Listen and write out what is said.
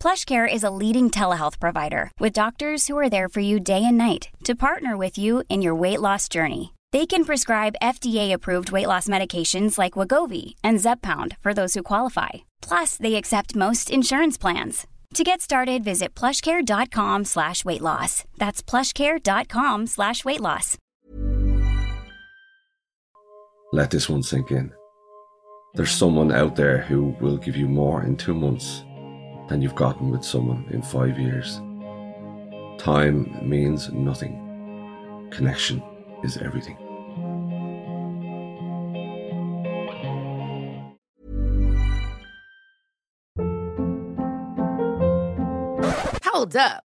PlushCare is a leading telehealth provider with doctors who are there for you day and night to partner with you in your weight loss journey. They can prescribe FDA-approved weight loss medications like Wegovy and Zepbound for those who qualify. Plus, they accept most insurance plans. To get started, visit plushcare.com slash weight loss. That's plushcare.com slash weight loss. Let this one sink in. There's someone out there who will give you more in two months than you've gotten with someone in five years. Time means nothing. Connection is everything. Hold up.